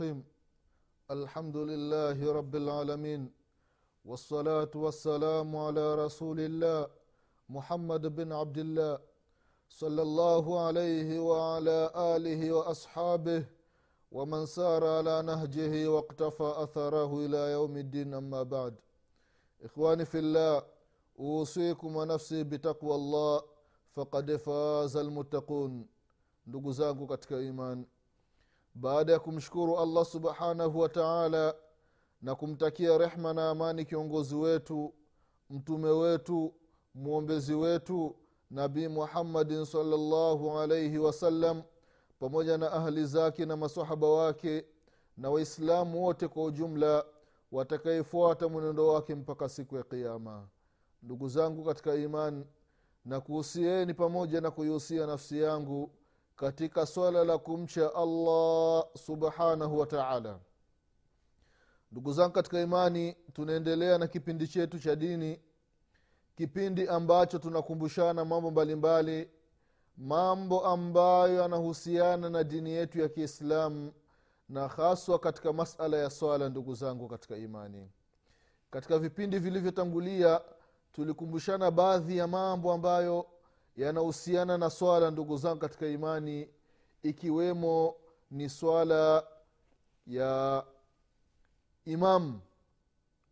الرحيم. الحمد لله رب العالمين. والصلاة والسلام على رسول الله محمد بن عبد الله صلى الله عليه وعلى آله وأصحابه ومن سار على نهجه واقتفى أثره إلى يوم الدين. أما بعد إخواني في الله أوصيكم ونفسي بتقوى الله فقد فاز المتقون. ndugu zangu katika baada ya kumshukuru allah subhanahu wa taala na kumtakia rehma na amani kiongozi wetu mtume wetu mwombezi wetu nabii muhammadin salllahu alaihi wasallam pamoja na ahli zake na masahaba wake na waislamu wote kwa ujumla watakayefuata mwenendo wake mpaka siku ya qiama ndugu zangu katika imani na kuhusieni pamoja na kuihusia nafsi yangu katika swala la kumcha allah subhanahu wa taala. Ndugu zangu katika imani tunaendelea na kipindi chetu cha dini kipindi ambacho tunakumbushana mambo mbalimbali mambo ambayo yanahusiana na dini yetu ya kiislamu na haswa katika masala ya swala ndugu zangu katika imani. Katika vipindi vilivyotangulia tulikumbushana baadhi ya mambo ambayo yanahusiana na swala ndugu zangu katika imani ikiwemo ni swala ya imamu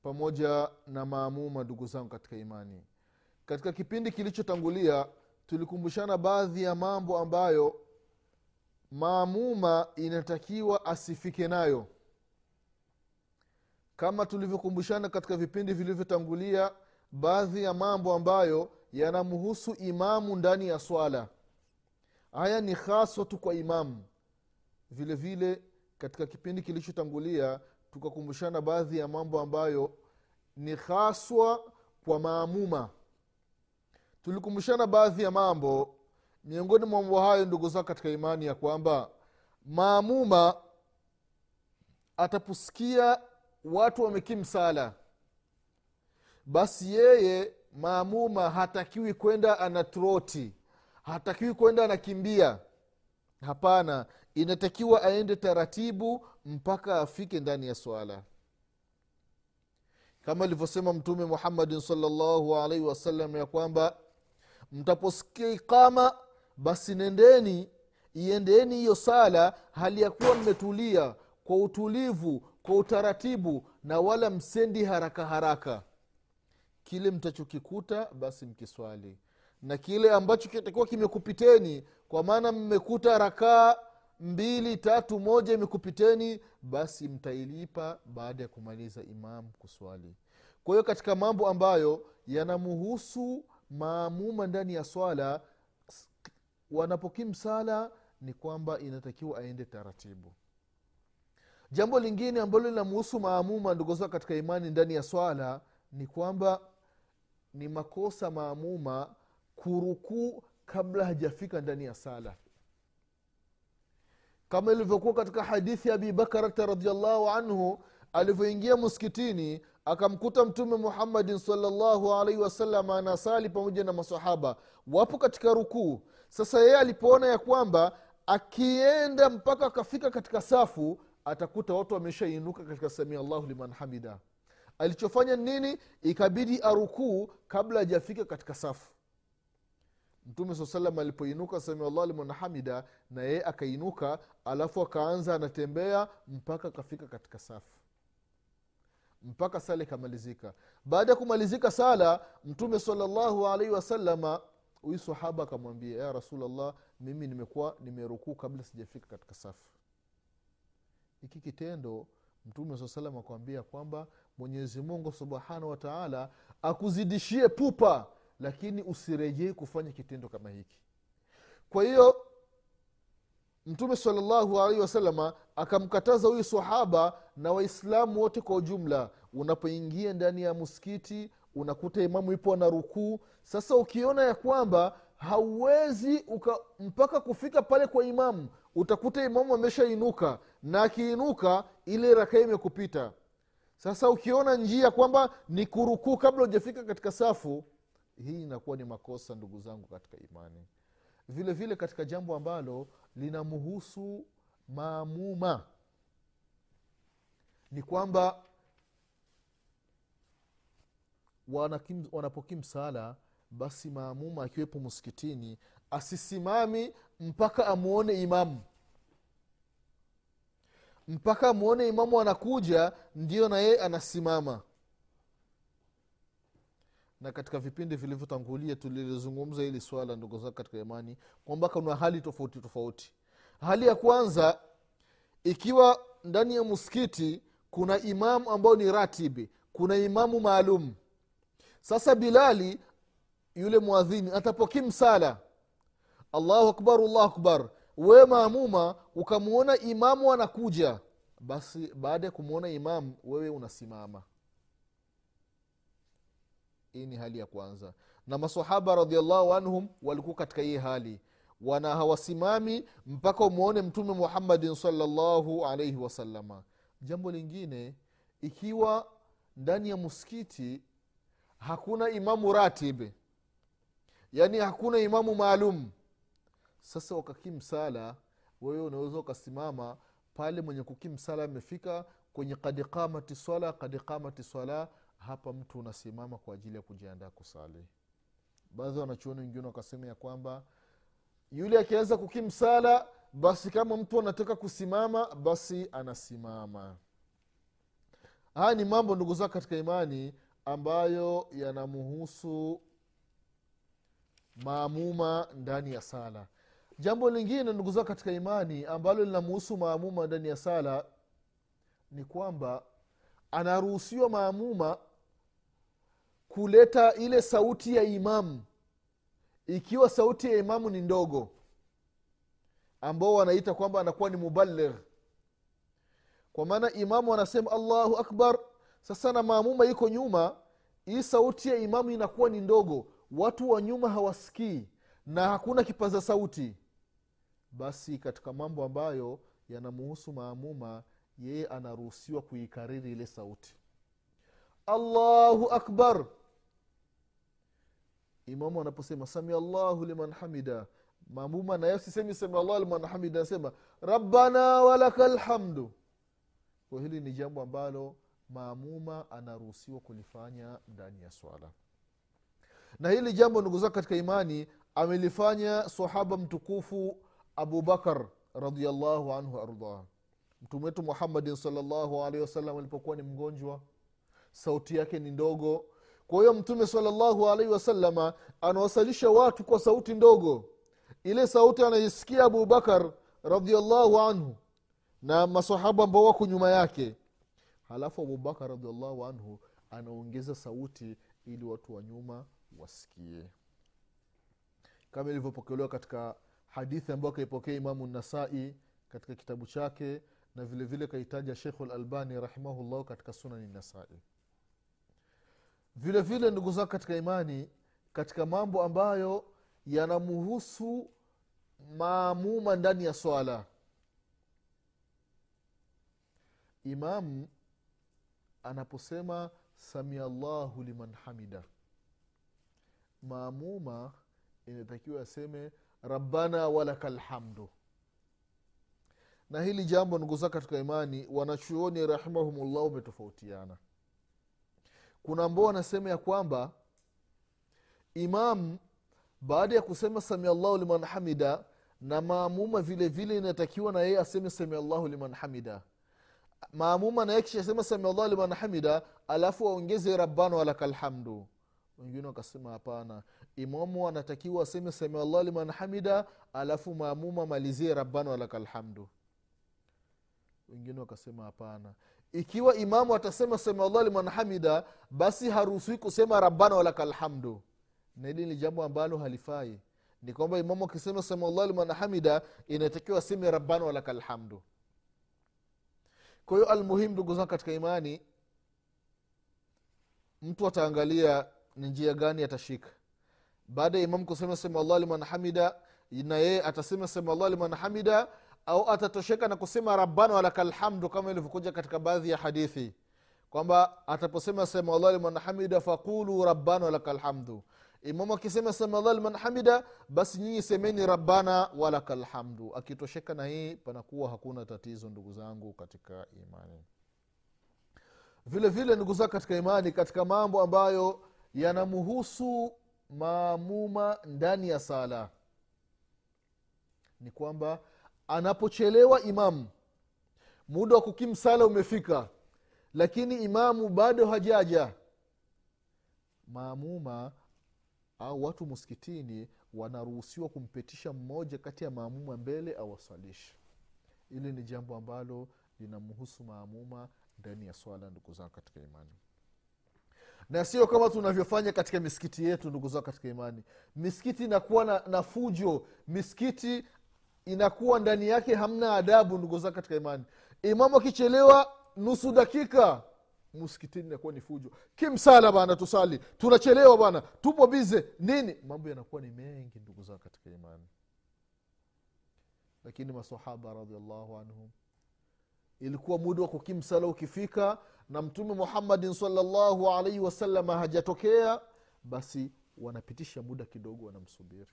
pamoja na maamuma ndugu zangu katika imani. Katika kipindi kilichotangulia tulikumbushana baadhi ya mambo ambayo maamuma inatakiwa asifike nayo. Kama tulivyokumbushana katika vipindi vilivyotangulia baadhi ya mambo ambayo yanamhusu imamu ndani ya swala. Haya ni haswa tu kwa imamu vile vile katika kipindi kilichotangulia tukakumbushana baadhi ya mambo ambayo ni haswa kwa maamuma. Tulikumbushana baadhi ya mambo. Miongoni mwa mambo hayo ndugu zao katika imani ya kwamba maamuma ataposikia watu wamekimsala basi yeye maamuma hatakiwi kwenda anatroti hatakiwi kwenda anakimbia. Hapana inatakiwa aende taratibu mpaka afike ndani ya swala. Kama ilivyosema mtume muhammadin salllahu alaihi wasallam ya kwamba mtaposikia ikama basi nendeni iendeni hiyo sala hali ya kuwa mmetulia kwa utulivu kwa utaratibu na wala msendi haraka haraka kile mtachokikuta basi mkiswali. Na kile ambacho kitakuwa kimekupiteni kwa maana mmekuta rakaa mbili tatu moja imekupiteni basi mtailipa baada ya kumaliza imamu kuswali. Kwa hiyo katika mambo ambayo yanamuhusu maamuma ndani ya swala wanapokim sala ni kwamba inatakiwa aende taratibu. Jambo lingine ambalo linamuhusu maamuma ndugu zao katika imani ndani ya swala ni kwamba ni makosa maamuma kurukuu kabla hajafika ndani ya sala. Kama ilivyokuwa katika hadithi ya abibakarata radiallahu anhu alivyoingia msikitini akamkuta mtume muhammadin salllahu alaihi wasallam anasali pamoja na masahaba wapo katika rukuu. Sasa yeye alipoona ya kwamba akienda mpaka akafika katika safu atakuta watu wameshainuka katika samia allahu liman hamida alichofanya nini? Ikabidi arukuu kabla hajafika katika safu. Mtume saa salam alipoinuka samiallah liman hamida na yeye akainuka alafu akaanza anatembea mpaka akafika katika safu. Mpaka sala ikamalizika. Baada ya kumalizika sala mtume salallahu alaihi wasalama huyu sahaba akamwambia ya rasulllah mimi nimekuwa nimerukuu kabla sijafika katika safu. Hiki kitendo mtume saa salam akuambia kwamba mwenyezi mungu subhanahu wataala akuzidishie pupa lakini usirejei kufanya kitendo kama hiki. Kwa hiyo mtume salllahu alaihi wasalama akamkataza huyu sahaba na waislamu wote kwa ujumla. Unapoingia ndani ya msikiti unakuta imamu ipo na rukuu. Sasa ukiona ya kwamba hauwezi uka, mpaka kufika pale kwa imamu utakuta imamu ameshainuka na akiinuka ile rakaa imekupita sasa ukiona njia kwamba ni kurukuu kabla hujafika katika safu hii inakuwa ni makosa ndugu zangu katika imani. Vile vile katika jambo ambalo linamhusu maamuma. Ni kwamba wanapokimsala wanapokim basi maamuma akiwepo msikitini asisimami mpaka amwone imamu mpaka mwone imamu anakuja ndio na yeye anasimama. Na katika vipindi vilivyotangulia tulilizungumza hili swala ndugu zake katika imani kwamba kuna hali tofauti tofauti. Hali ya kwanza ikiwa ndani ya msikiti kuna imamu ambao ni ratibi kuna imamu maalum. Sasa bilali yule mwadhini atapokea msala. Allahu akbar allahu akbar wewe maamuma ukamwona imamu anakuja basi baada ya kumwona imamu wewe unasimama. Hii ni hali ya kwanza. Na masahaba radiallahu anhum walikuwa katika hii hali. Wana hawasimami mpaka umwone mtume muhammadin salllahu alaihi wasalama jambo lingine ikiwa ndani ya muskiti hakuna imamu ratib yaani hakuna imamu maalum sasa wakakim sala wewe unaweza ukasimama pale mwenye kuki sala amefika kwenye kad qamati swala kad swala hapa mtu unasimama kwa ajili ya kujiandaa kusali. Baadhi wanachuoni wengine wakasema ya kwamba yule akianza kukim sala basi kama mtu anataka kusimama basi anasimama. Haya ni mambo ndugu zao katika imani ambayo yanamuhusu maamuma ndani ya sala jambo lingine ndugu zao katika imani ambalo linamuhusu maamuma ndani ya sala ni kwamba anaruhusiwa maamuma kuleta ile sauti ya imamu ikiwa sauti ya imamu ni ndogo ambao wanaita kwamba anakuwa ni mubaligh kwa maana imamu anasema allahu akbar. Sasa na maamuma iko nyuma hii sauti ya imamu inakuwa ni ndogo. Watu wa nyuma hawasikii na hakuna kipaza sauti basi katika mambo ambayo yanamuhusu maamuma yeye anaruhusiwa kuikariri ile sauti. Allahu akbar! Imamu anaposema samiallahu liman hamida. Maamuma nayo sisemi sami allahu liman hamida anasema rabbana walaka lhamdu kwa hili ni jambo ambalo maamuma anaruhusiwa kulifanya ndani ya swala. Na hili jambo ndugu zako katika imani amelifanya sahaba mtukufu abubakar radiallahu anhu ardah mtume wetu muhammadin salllahu alehi wasallam alipokuwa ni mgonjwa sauti yake ni ndogo. Kwa hiyo mtume salllahu alaihi wasalama anawasalisha watu kwa sauti ndogo. Ile sauti anaisikia abubakar radiallahu anhu na masahaba ambao wako nyuma yake. Halafu abubakar radiallahu anhu anaongeza sauti ili watu wa nyuma wasikie. Kama ilivyopokelewa katika hadithi ambayo akaipokea imamu nasai katika kitabu chake na vile vile kaitaja shekhu lalbani rahimahullahu katika sunani nasai vile vile ndugu zako katika imani katika mambo ambayo yanamuhusu maamuma ndani ya swala. Imamu anaposema samia llahu liman hamida maamuma inatakiwa aseme rabbana walaka lhamdu na hili jambo ndugu katika imani wanachuoni rahimahumullah wametofautiana kuna ambao wanasema ya kwamba imam baada ya kusema samia llahu liman hamida na maamuma vile vile inatakiwa na yeye aseme samia llahu liman hamida. Maamuma naye kishasema samia liman hamida alafu aongeze rabbana walaka lhamdu wengine wakasema hapana. Imamu anatakiwa aseme samia llah liman hamida alafu maamuma amalizie rabbana walaka lhamdu wengine wakasema hapana. Ikiwa imamu atasema samia llah liman hamida basi haruhusiwi kusema rabbana walaka lhamdu na hili ni jambo ambalo halifai. Ni kwamba imamu akisema samia llah liman hamida inatakiwa aseme rabbana walaka lhamdu kwa hiyo almuhimu ndugu zangu katika imani mtu ataangalia ni njia gani atashika. Baada ya imam kusema sema allah liman hamida na yeye atasema sema allah liman hamida au atatosheka na kusema rabbana walaka lhamdu kama ilivyokuja katika baadhi ya hadithi. Kwamba ataposema sema allah liman hamida faqulu rabbana walaka lhamdu imamu akisema samallah liman hamida basi nyinyi semeni rabbana walaka lhamdu akitosheka na hii panakuwa hakuna tatizo ndugu zangu katika imani. Vile vile ndugu zangu katika imani katika mambo ambayo yanamhusu maamuma ndani ya sala. Ni kwamba anapochelewa imamu muda wa kukimu sala umefika lakini imamu bado hajaja. Maamuma au watu muskitini wanaruhusiwa kumpitisha mmoja kati ya maamuma mbele awasalishe ili ni jambo ambalo linamhusu maamuma ndani ya swala ndugu zao katika imani na sio kama tunavyofanya katika misikiti yetu ndugu zao katika imani. Misikiti inakuwa na, na fujo. Misikiti inakuwa ndani yake hamna adabu ndugu zao katika imani. Imamu akichelewa nusu dakika msikitini inakuwa ni fujo. Kimsala bana tusali. Tunachelewa bana. Tupo bize nini? Mambo yanakuwa ni mengi ndugu zao katika imani. Lakini masahaba radiallahu anhum ilikuwa muda wa kukimsala ukifika na mtume muhammadin salllahu alaihi wasalama hajatokea basi wanapitisha muda kidogo wanamsubiri.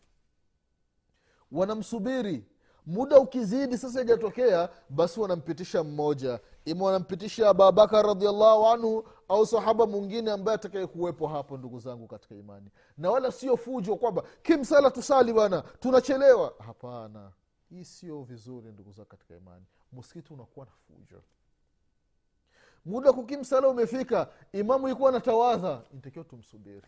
Wanamsubiri. Muda ukizidi sasa ijatokea basi wanampitisha mmoja. Ima wanampitisha abubakar radiallahu anhu au sahaba mwingine ambaye atakaye kuwepo hapo ndugu zangu katika imani. Na wala sio fujo kwamba kimsala tusali bwana tunachelewa. Hapana. Hii sio vizuri ndugu zangu katika imani msikiti unakuwa na fujo. Muda kukimsala umefika imamu ikuwa na tawadha intakiwa tumsubiri.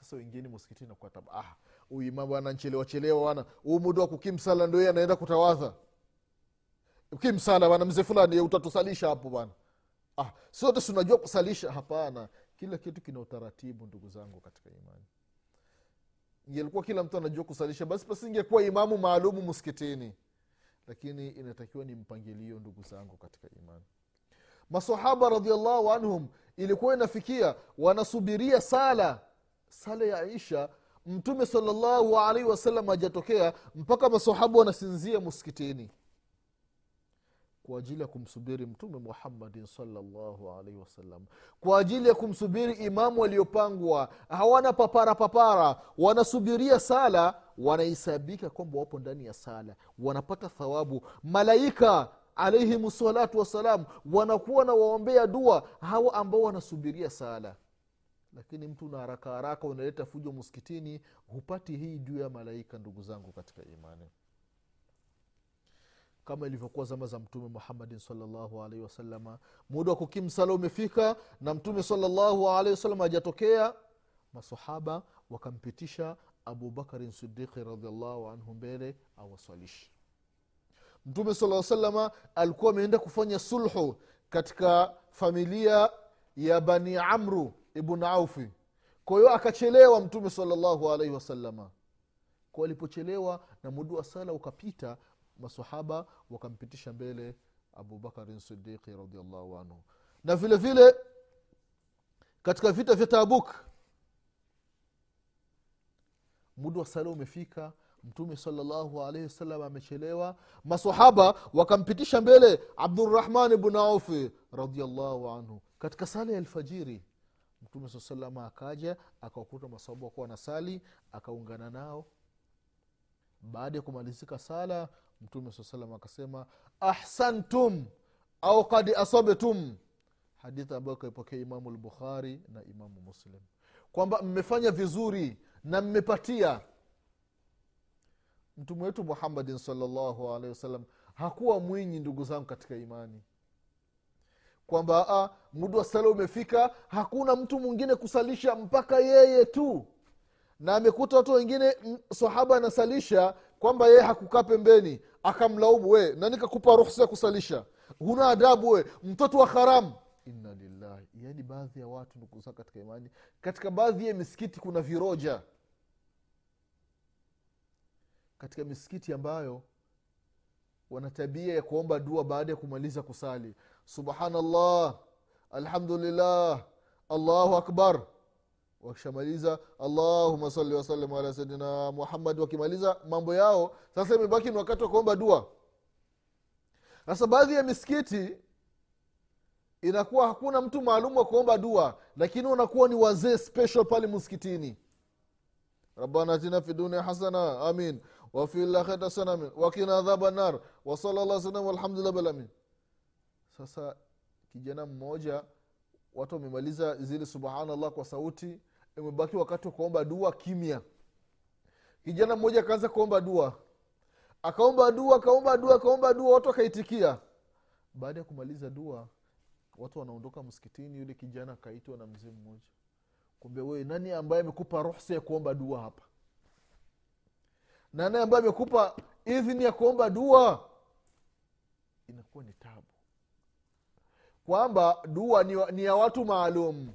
Sasa wengine msikitini nakuwa taba ah huyu imamu ananchelewa chelewa wana huu muda wa kukimsala ndo ye anaenda kutawadha. Kimsala bana mzee fulani utatusalisha hapo bana ah sote tunajua kusalisha? Hapana kila kitu kina utaratibu ndugu zangu katika imani. Ingelikuwa kila mtu anajua kusalisha basi pasingekuwa imamu maalumu msikitini lakini inatakiwa ni mpangilio ndugu zangu katika imani. Masahaba radiallahu anhum ilikuwa inafikia wanasubiria sala. Sala ya aisha mtume salallahu alaihi wasallam hajatokea mpaka masahaba wanasinzia muskitini kwa ajili ya kumsubiri mtume muhammadin salllahu alaihi wasallam. Kwa ajili ya kumsubiri imamu waliopangwa hawana papara papara wanasubiria sala wanahesabika kwamba wapo ndani ya sala wanapata thawabu. Malaika alaihim salatu wassalam wanakuwa na waombea dua hawa ambao wanasubiria sala. Lakini mtu na haraka haraka unaleta fujo muskitini hupati hii juu ya malaika ndugu zangu katika imani kama ilivyokuwa zama za mtume muhammadin salllahu alaihi wasalama muda wa kukimsala umefika na mtume salllahu alaihi wasalama hajatokea. Masahaba wakampitisha abubakarin sidiqi radiallahu anhu mbele awaswalishi. Mtume sala salama alikuwa ameenda kufanya sulhu katika familia ya bani amru ibn aufi kwa hiyo akachelewa mtume salallahu alaihi wasalama kwa alipochelewa na muda wa sala ukapita masahaba wakampitisha mbele abubakarin sidiqi radiallahu anhu. Na vile vile katika vita vya tabuk muda wa sala umefika mtume salllahu alaihi wasallam amechelewa masahaba wakampitisha mbele abdurahman bnu aufi radiallahu anhu. Katika sala ya alfajiri mtume saa salama akaja akawakuta masahaba wakuwa sali akaungana nao. Baada ya kumalizika sala mtume saa salam akasema ahsantum au kad asabtum. Hadithi ambayo kaipokea imamu lbukhari na imamu muslim. Kwamba mmefanya vizuri na mmepatia. Mtume wetu muhammadin salllahu alehi wasallam hakuwa mwinyi ndugu zangu katika imani. Kwamba muda wa sala umefika hakuna mtu mwingine kusalisha mpaka yeye tu. Na amekuta watu wengine sahaba anasalisha kwamba yeye hakukaa pembeni akamlaumu we nanikakupa ruhsa ya kusalisha? Huna adabu we mtoto wa haramu inna lillahi. Yaani baadhi ya watu ndugu katika imani katika baadhi ya misikiti kuna viroja. Katika misikiti ambayo wana tabia ya kuomba dua baada ya kumaliza kusali. Subhanallah alhamdulillah allahu akbar wakishamaliza allahuma sali wasalim ala sayidina muhammad. Wakimaliza mambo yao sasa imebaki ni wakati wa kuomba dua. Sasa baadhi ya misikiti inakuwa hakuna mtu maalum wa kuomba dua lakini unakuwa ni wazee special pale msikitini. Rabbana atina fi dunia hasana amin. Wafi lakhirati hasana amin. Wakina adhaba nar. Wasala llah salam walhamdulillah balamin sasa kijana mmoja watu wamemaliza zile subhanallah kwa sauti imebaki wakati wa kuomba dua kimya. Kijana mmoja akaanza kuomba dua. Akaomba dua akaomba dua akaomba dua watu wakaitikia. Baada ya kumaliza dua watu wanaondoka msikitini yule kijana akaitwa na mzee mmoja. Kumbe wewe nani ambaye amekupa ruhsa ya kuomba dua hapa? Nani ambaye amekupa idhini ya kuomba dua? Inakuwa ni tabu. Kwamba dua ni, ni ya watu maalum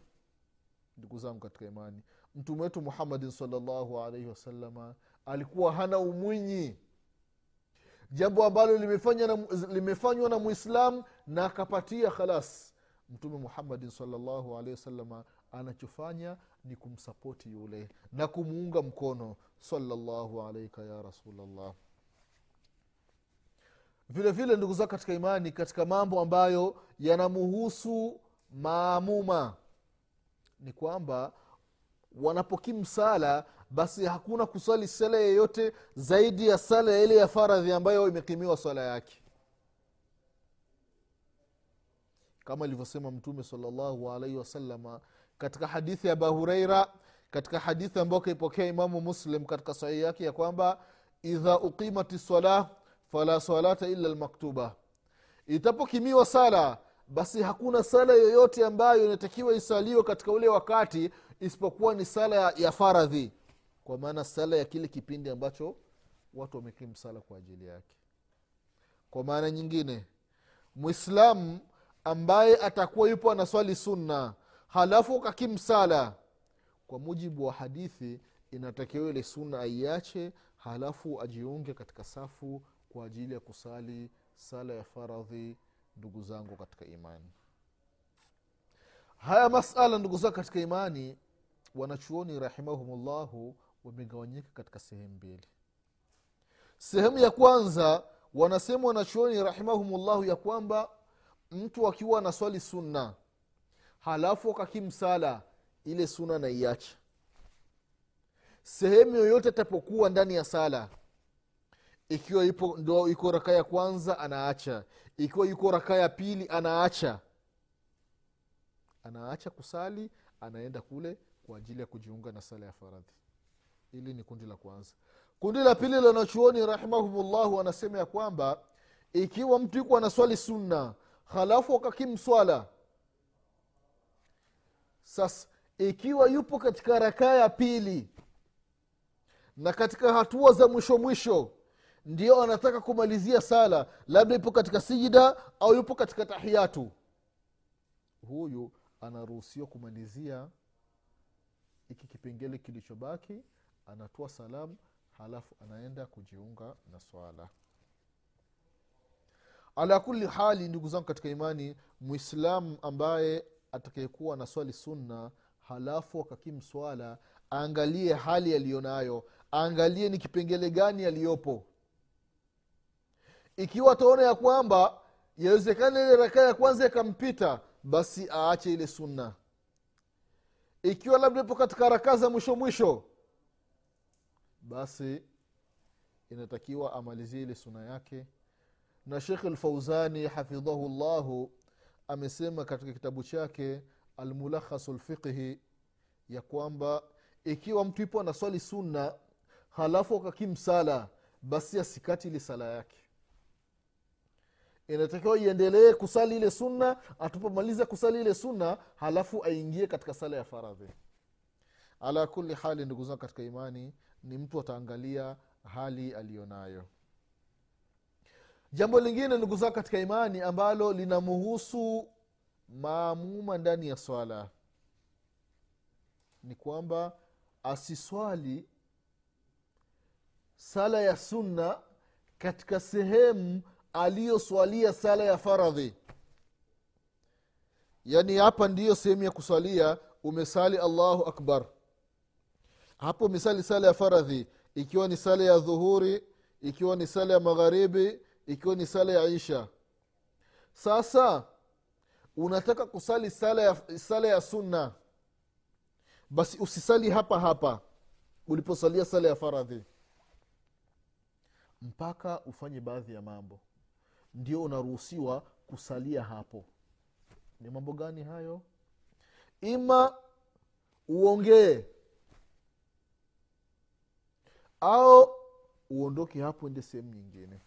ndugu zangu katika imani. Mtume wetu muhammadin salllahu alaihi wasalama alikuwa hana umwinyi. Jambo ambalo limefanywa na, mwislamu na akapatia khalas. Mtume muhammadin salllahu alaihi wasalama anachofanya ni kumsapoti yule na kumuunga mkono. Salllahu alaika ya rasulllah vile vile ndugu zao katika imani katika mambo ambayo yanamuhusu maamuma ni kwamba wanapokimu sala basi hakuna kusali sala yeyote zaidi ya sala ya ile ya faradhi ambayo imekimiwa swala yake. Kama ilivyosema mtume salllahu alaihi wasalama katika hadithi ya abahureira katika hadithi ambayo kaipokea imamu muslim katika sahihi yake ya kwamba idha uqimati salah fala salata illa lmaktuba itapokimiwa sala basi hakuna sala yoyote ambayo inatakiwa isaliwe katika ule wakati isipokuwa ni sala ya, ya faradhi. Kwa maana sala ya kile kipindi ambacho watu wamekimu sala kwa ajili yake. Kwa maana nyingine mwislamu ambaye atakuwa yupo anaswali sunna halafu kakimu sala kwa mujibu wa hadithi inatakiwa ile sunna aiache halafu ajiunge katika safu kwa ajili ya kusali sala ya faradhi ndugu zangu katika imani. Haya masala ndugu zangu katika imani wanachuoni rahimahumullahu wamegawanyika katika sehemu mbili. Sehemu ya kwanza wanasema wanachuoni rahimahumullahu ya kwamba mtu akiwa anaswali sunna halafu akakimsala ile suna naiacha. Sehemu yoyote atapokuwa ndani ya sala ikiwa ipo ndo iko raka ya kwanza anaacha. Ikiwa yuko raka ya pili anaacha. Anaacha kusali anaenda kule kwa ajili ya kujiunga na sala ya faradhi. Hili ni kundi la kwanza. Kundi la pili lanachuoni rahimahumllahu anasema ya kwamba ikiwa mtu yuko anaswali sunna halafu akakimswala sasa ikiwa yupo katika rakaa ya pili na katika hatua za mwisho mwisho ndio anataka kumalizia sala labda yupo katika sijida au yupo katika tahiyatu. Huyu anaruhusiwa kumalizia hiki kipengele kilichobaki anatoa salamu halafu anaenda kujiunga na swala. Ala kuli hali ndugu zangu katika imani mwislamu ambaye atakayekuwa na swali sunna halafu akakimu swala aangalie hali aliyonayo aangalie ni kipengele gani aliyopo ikiwa ataona ya kwamba yawezekana ile rakaa ya kwanza ikampita basi aache ile sunna. Ikiwa labda ipo katika rakaa za mwisho mwisho basi inatakiwa amalizie ile suna yake. Na shekh lfauzani hafidhahu llahu amesema katika kitabu chake almulakhasu lfiqhi ya kwamba ikiwa mtu ipo anaswali sunna halafu akakimsala basi asikati ile sala yake inatakiwa iendelee kusali ile sunna atupomaliza kusali ile sunna halafu aingie katika sala ya faradhi. Ala kuli hali ndugu zangu katika imani ni mtu ataangalia hali aliyonayo jambo lingine ndugu zangu katika imani ambalo linamuhusu maamuma ndani ya swala ni kwamba asiswali sala ya sunna katika sehemu aliyoswalia sala ya faradhi. Yaani hapa ndiyo sehemu ya kuswalia umesali allahu akbar. Hapo umesali sala ya faradhi ikiwa ni sala ya dhuhuri ikiwa ni sala ya magharibi ikiwa ni sala ya isha. Sasa unataka kusali sala ya, sala ya sunna. Basi usisali hapa hapa uliposalia sala ya faradhi. Mpaka ufanye baadhi ya mambo ndio unaruhusiwa kusalia hapo. Ni mambo gani hayo? Ima uongee. Au uondoke hapo ende sehemu nyingine.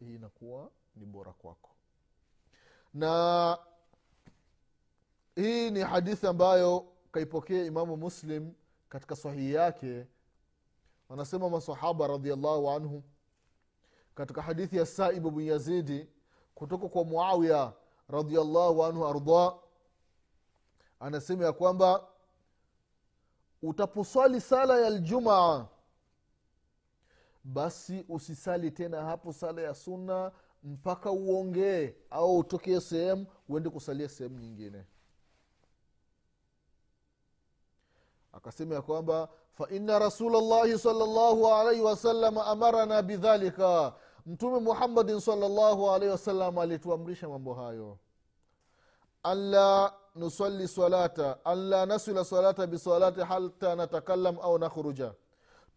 Hii inakuwa ni bora kwako. Na hii ni hadithi ambayo kaipokea imamu muslim katika sahihi yake. Wanasema masahaba radiallahu anhu katika hadithi ya saibu bn yazidi kutoka kwa muawiya radiallahu anhu arda anasema ya kwamba utaposwali sala ya ljumaa basi usisali tena hapo sala ya sunna mpaka uongee au utokee sehemu uende kusalia sehemu nyingine akasema ya kwamba faina rasulllahi salllahu alaihi wasallam amarana bidhalika. Mtume muhammadin salllahu alaihi wasallam alituamrisha mambo hayo. Anla nusali salata anla nasila salata bisalati hata natakalam au nakhruja.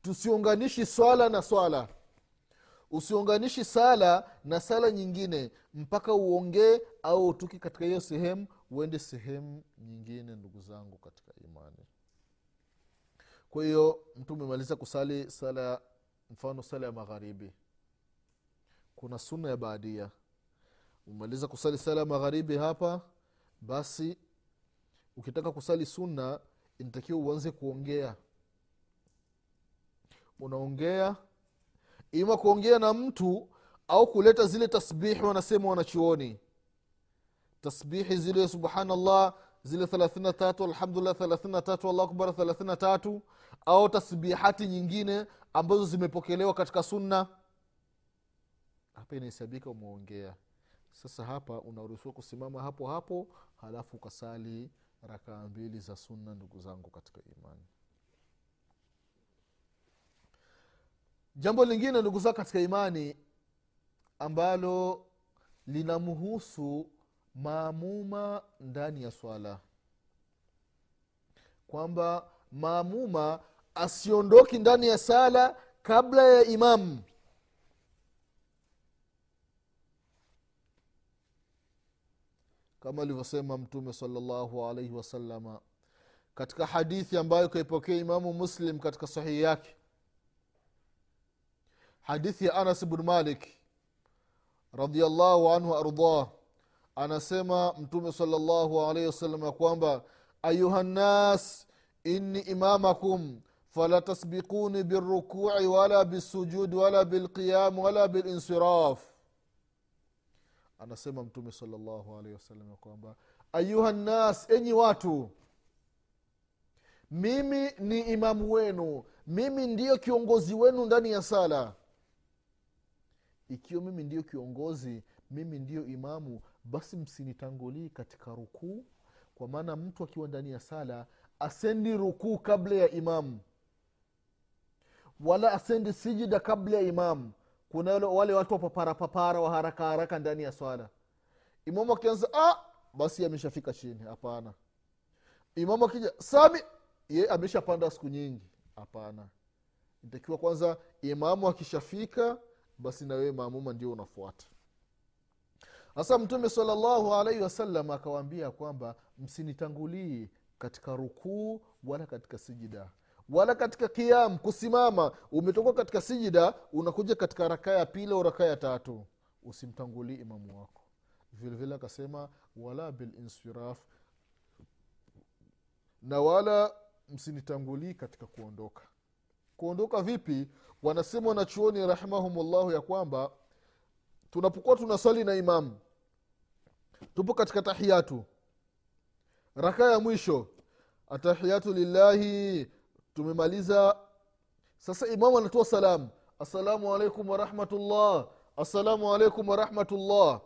Tusiunganishi swala na swala. Usiunganishi sala na sala nyingine mpaka uongee au utuki katika hiyo sehemu uende sehemu nyingine ndugu zangu katika imani kwa hiyo mtu umemaliza kusali sala mfano sala ya magharibi. Kuna sunna ya baadia. Umemaliza kusali sala ya magharibi hapa basi ukitaka kusali sunna inatakiwa uanze kuongea. Unaongea ima kuongea na mtu au kuleta zile tasbihi wanasema wanachuoni. Tasbihi zile subhanallah zile thelathini tatu alhamdulillah thelathini tatu allahu akbar thelathini tatu au tasbihati nyingine ambazo zimepokelewa katika sunna? Hapa inahesabika umeongea. Sasa hapa unaruhusiwa kusimama hapo hapo halafu ukasali rakaa mbili za sunna ndugu zangu katika imani. Jambo lingine ndugu zangu katika imani ambalo linamhusu maamuma ndani ya swala. Kwamba maamuma asiondoki ndani ya sala kabla ya imamu kama alivyosema mtume salllahu alaihi wasalama katika hadithi ambayo kaipokea imamu muslim katika sahihi yake. Hadithi ya anas bnu malik radiallahu anhu ardah anasema mtume salllahu alaihi wasallam ya kwamba ayuha nnas inni imamakum fala tasbikuni birukui wala bisujudi wala bilqiyam wala bilinsiraf anasema mtume salllahu alaihi wasallam ya kwamba ayuhannas enyi watu mimi ni imamu wenu mimi ndiyo kiongozi wenu ndani ya sala. Ikiwa mimi ndiyo kiongozi mimi ndiyo imamu basi msinitangulii katika rukuu kwa maana mtu akiwa ndani ya sala asendi rukuu kabla ya imamu wala asendi sijida kabla ya imamu kuna wale watu wapaparapapara wa haraka haraka ndani ya swala. Imamu akianza ah, basi ameshafika chini. Hapana. Imamu akija sami ye ameshapanda siku nyingi. Hapana. Takiwa kwanza imamu akishafika basi na wewe maamuma ndio unafuata sasa mtume salllahu alaihi wasallam akawaambia kwamba msinitangulii katika rukuu wala katika sijida wala katika kiam kusimama. Umetoka katika sijida unakuja katika rakaa ya pili au rakaa ya tatu. Usimtangulii imamu wako. Vilevile akasema wala bilinsiraf na wala msinitangulii katika kuondoka. Kuondoka vipi? Wanasema wanachuoni rahimahumllahu ya kwamba tunapokuwa tunaswali na imamu tupo katika tahiyatu. Rakaa ya mwisho atahiyatu lillahi tumemaliza. Sasa imamu anatoa salamu assalamu alaikum warahmatullah assalamu alaikum warahmatullah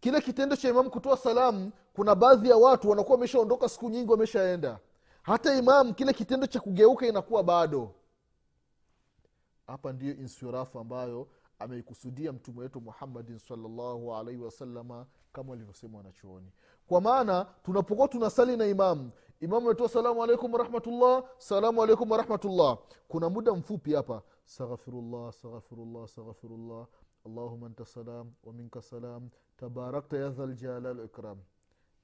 kile kitendo cha imamu kutoa salamu kuna baadhi ya watu wanakuwa wameshaondoka siku nyingi wameshaenda. Hata imamu kile kitendo cha kugeuka inakuwa bado. Hapa ndiyo insirafu ambayo ameikusudia mtume wetu muhammadin salllahu alaihi wasalama kama alivyosema wanachuoni kwa maana tunapokuwa tunasali na imamu imamu ametoa salamu alaikum warahmatullah salamu alaikum warahmatullah kuna muda mfupi hapa. Staghfirullah staghfirullah staghfirullah allahuma anta salam waminka salam. Tabarakta ya dhaljalal ikram.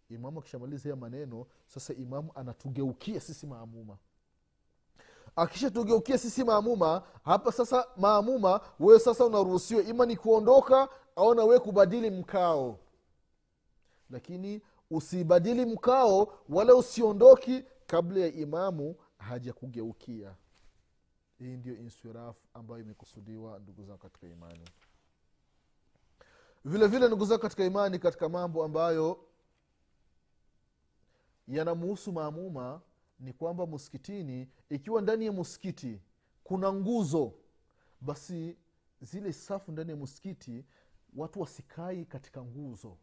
Imamu akishamaliza ya maneno sasa imamu anatugeukia sisi maamuma akishatugeukia sisi maamuma hapa sasa maamuma wewe sasa unaruhusiwa. Ima ni kuondoka au na wewe kubadili mkao. Lakini usibadili mkao wala usiondoki kabla ya imamu hajakugeukia. Hii ndio insiraf ambayo imekusudiwa ndugu zangu katika imani. Vile vile ndugu zangu katika imani katika mambo ambayo yanamuhusu maamuma ni kwamba msikitini ikiwa ndani ya msikiti kuna nguzo basi zile safu ndani ya msikiti watu wasikai katika nguzo.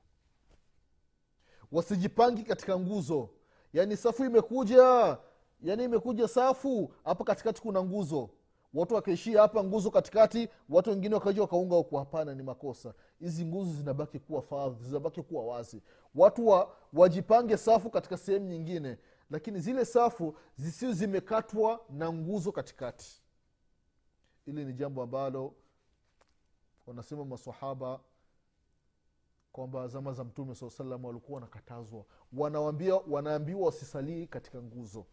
Wasijipangi katika nguzo. Yaani safu imekuja yaani imekuja safu hapa katikati kuna nguzo. Watu wakaishia hapa nguzo katikati watu wengine wakaja wakaunga huku. Hapana ni makosa. Hizi nguzo zinabaki kuwa fadhi zinabaki kuwa wazi. Watu wa, wajipange safu katika sehemu nyingine lakini zile safu zisio zimekatwa na nguzo katikati. Ili ni jambo ambalo wanasema masahaba kwamba zama za mtume saa salam walikuwa wanakatazwa. Wanawambia wanaambiwa wasisalii katika nguzo.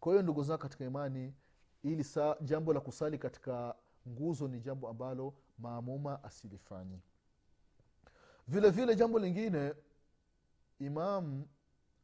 Kwa hiyo ndugu zao katika imani ili sa jambo la kusali katika nguzo ni jambo ambalo maamuma asilifanyi. Vile vile jambo lingine imam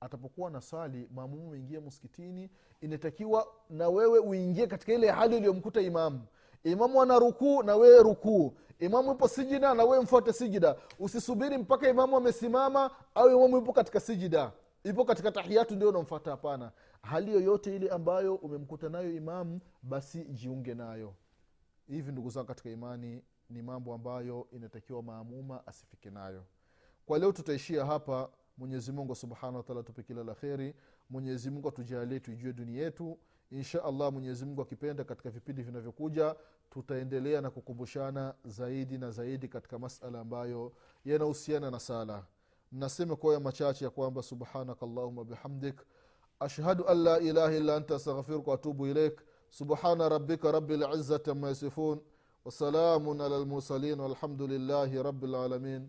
atapokuwa na swali maamumu uingie msikitini inatakiwa na wewe uingie katika ile hali iliyomkuta imamu. Imamu ana rukuu na wewe rukuu. Imamu ipo sijida na wewe mfuate sijida. Usisubiri mpaka imamu amesimama au imamu ipo katika sijida. Ipo katika tahiyatu ndio unamfata hapana. Hali yoyote ile ambayo umemkuta nayo imamu basi jiunge nayo. Hivi ndugu zangu katika imani ni mambo ambayo inatakiwa maamuma asifike nayo. Kwa leo tutaishia hapa mwenyezi mungu subhanahu wataala tupe kila la kheri. Mwenyezi atujalie tuijue dunia yetu. Insha allah mwenyezi mungu akipenda katika vipindi vinavyokuja tutaendelea na kukumbushana zaidi na zaidi katika masala ambayo yanahusiana na sala. Nasema kwa machache ya kwamba subhanaka bihamdik. Ashhadu an la ilaha illa anta astaghfiruka waatubu ilaik subhana rabika rabi lizati ama wasalamun ala lmursalin walhamdu lillahi rabi lalamin